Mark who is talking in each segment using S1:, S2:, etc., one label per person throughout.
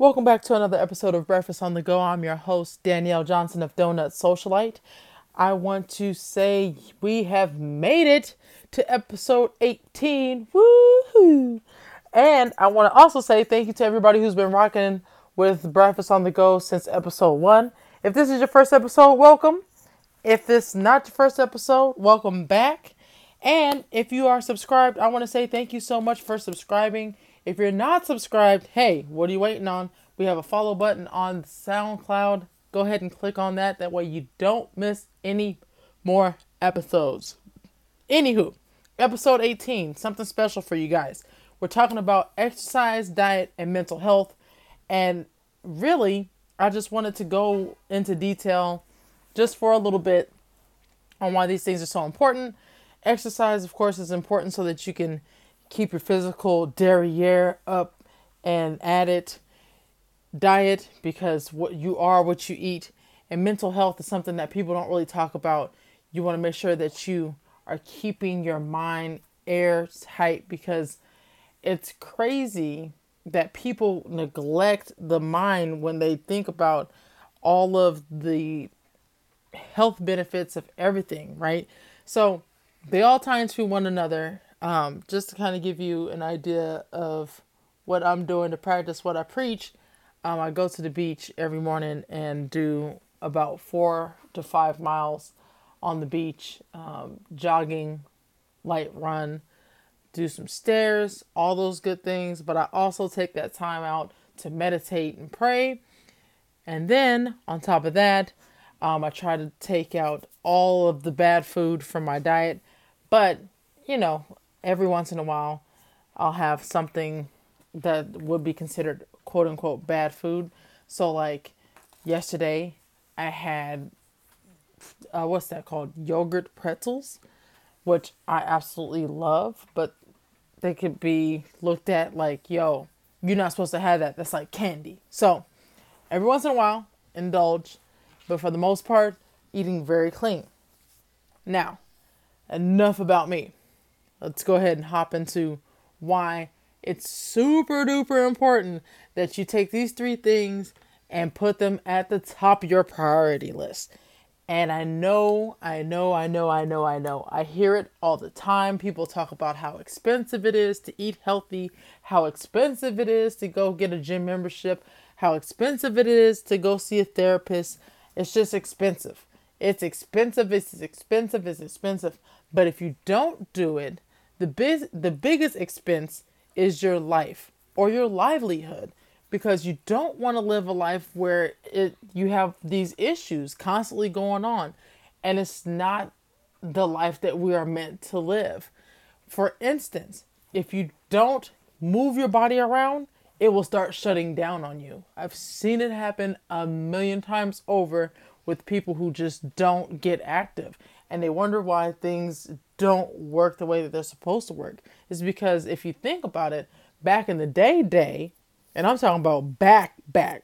S1: Welcome back to another episode of Breakfast on the Go. I'm your host, Danielle Johnson of Donut Socialite. I want to say we have made it to episode 18. Woohoo! And I want to also say thank you to everybody who's been rocking with Breakfast on the Go since episode one. If this is your first episode, welcome. If this is not your first episode, welcome back. And if you are subscribed, I want to say thank you so much for subscribing if you're not subscribed, hey, what are you waiting on? We have a follow button on SoundCloud. Go ahead and click on that. That way you don't miss any more episodes. Anywho, episode 18, something special for you guys. We're talking about exercise, diet, and mental health. And really, I just wanted to go into detail just for a little bit on why these things are so important. Exercise, of course, is important so that you can keep your physical derriere up and at it. Diet, because what you are what you eat. And mental health is something that people don't really talk about. You want to make sure that you are keeping your mind airtight because it's crazy that people neglect the mind when they think about all of the health benefits of everything, right? So they all tie into one another um, just to kind of give you an idea of what I'm doing to practice what I preach, um, I go to the beach every morning and do about four to five miles on the beach, um, jogging, light run, do some stairs, all those good things. But I also take that time out to meditate and pray. And then on top of that, um, I try to take out all of the bad food from my diet. But, you know, every once in a while, I'll have something that would be considered quote unquote bad food. So, like yesterday, I had uh, what's that called? Yogurt pretzels, which I absolutely love, but they could be looked at like, yo, you're not supposed to have that. That's like candy. So, every once in a while, indulge, but for the most part, eating very clean. Now, enough about me let's go ahead and hop into why it's super duper important that you take these three things and put them at the top of your priority list. And I know, I know, I know, I know, I know. I hear it all the time. People talk about how expensive it is to eat healthy, how expensive it is to go get a gym membership, how expensive it is to go see a therapist. It's just expensive. It's expensive, it's expensive, it's expensive. But if you don't do it, the big the biggest expense is your life or your livelihood because you don't want to live a life where it you have these issues constantly going on and it's not the life that we are meant to live. For instance, if you don't move your body around, it will start shutting down on you. I've seen it happen a million times over with people who just don't get active and they wonder why things don't work the way that they're supposed to work. Is because if you think about it back in the day day and i'm talking about back back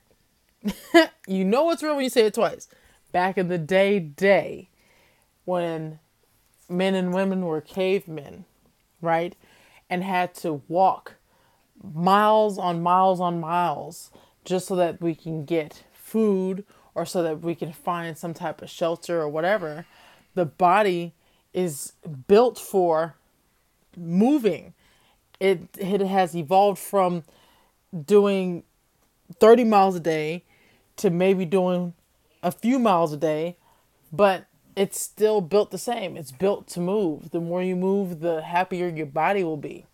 S1: you know what's real when you say it twice. Back in the day day when men and women were cavemen right and had to walk miles on miles on miles just so that we can get food or so that we can find some type of shelter or whatever the body is built for moving. It it has evolved from doing 30 miles a day to maybe doing a few miles a day, but it's still built the same. It's built to move. The more you move, the happier your body will be.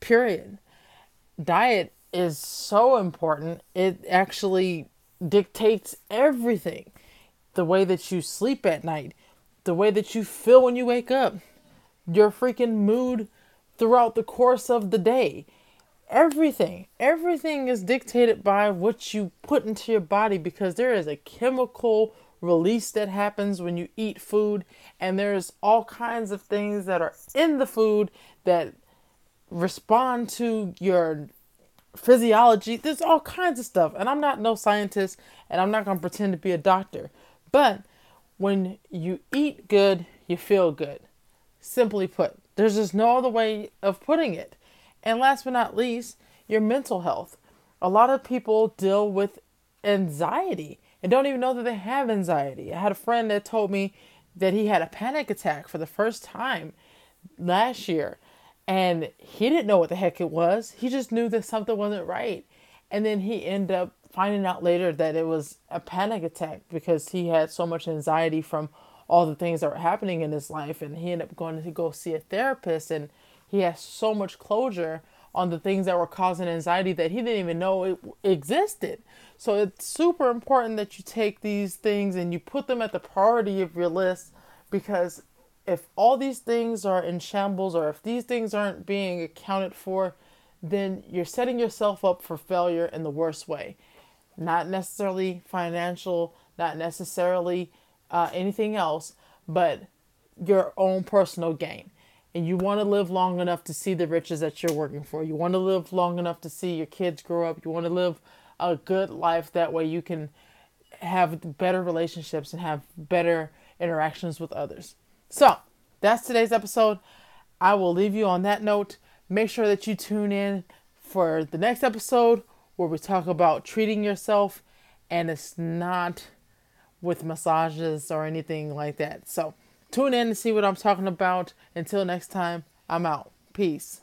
S1: Period. Diet is so important. It actually dictates everything the way that you sleep at night, the way that you feel when you wake up, your freaking mood throughout the course of the day. Everything, everything is dictated by what you put into your body because there is a chemical release that happens when you eat food, and there's all kinds of things that are in the food that respond to your physiology. There's all kinds of stuff, and I'm not no scientist, and I'm not gonna pretend to be a doctor. But when you eat good, you feel good. Simply put, there's just no other way of putting it. And last but not least, your mental health. a lot of people deal with anxiety and don't even know that they have anxiety. I had a friend that told me that he had a panic attack for the first time last year and he didn't know what the heck it was. He just knew that something wasn't right. And then he ended up finding out later that it was a panic attack because he had so much anxiety from all the things that were happening in his life and he ended up going to go see a therapist and he has so much closure on the things that were causing anxiety that he didn't even know it existed. So it's super important that you take these things and you put them at the priority of your list because if all these things are in shambles or if these things aren't being accounted for, then you're setting yourself up for failure in the worst way. Not necessarily financial, not necessarily uh, anything else, but your own personal gain. And you want to live long enough to see the riches that you're working for. You want to live long enough to see your kids grow up. You want to live a good life that way you can have better relationships and have better interactions with others. So, that's today's episode. I will leave you on that note. Make sure that you tune in for the next episode where we talk about treating yourself and it's not with massages or anything like that. So, tune in to see what I'm talking about. Until next time, I'm out. Peace.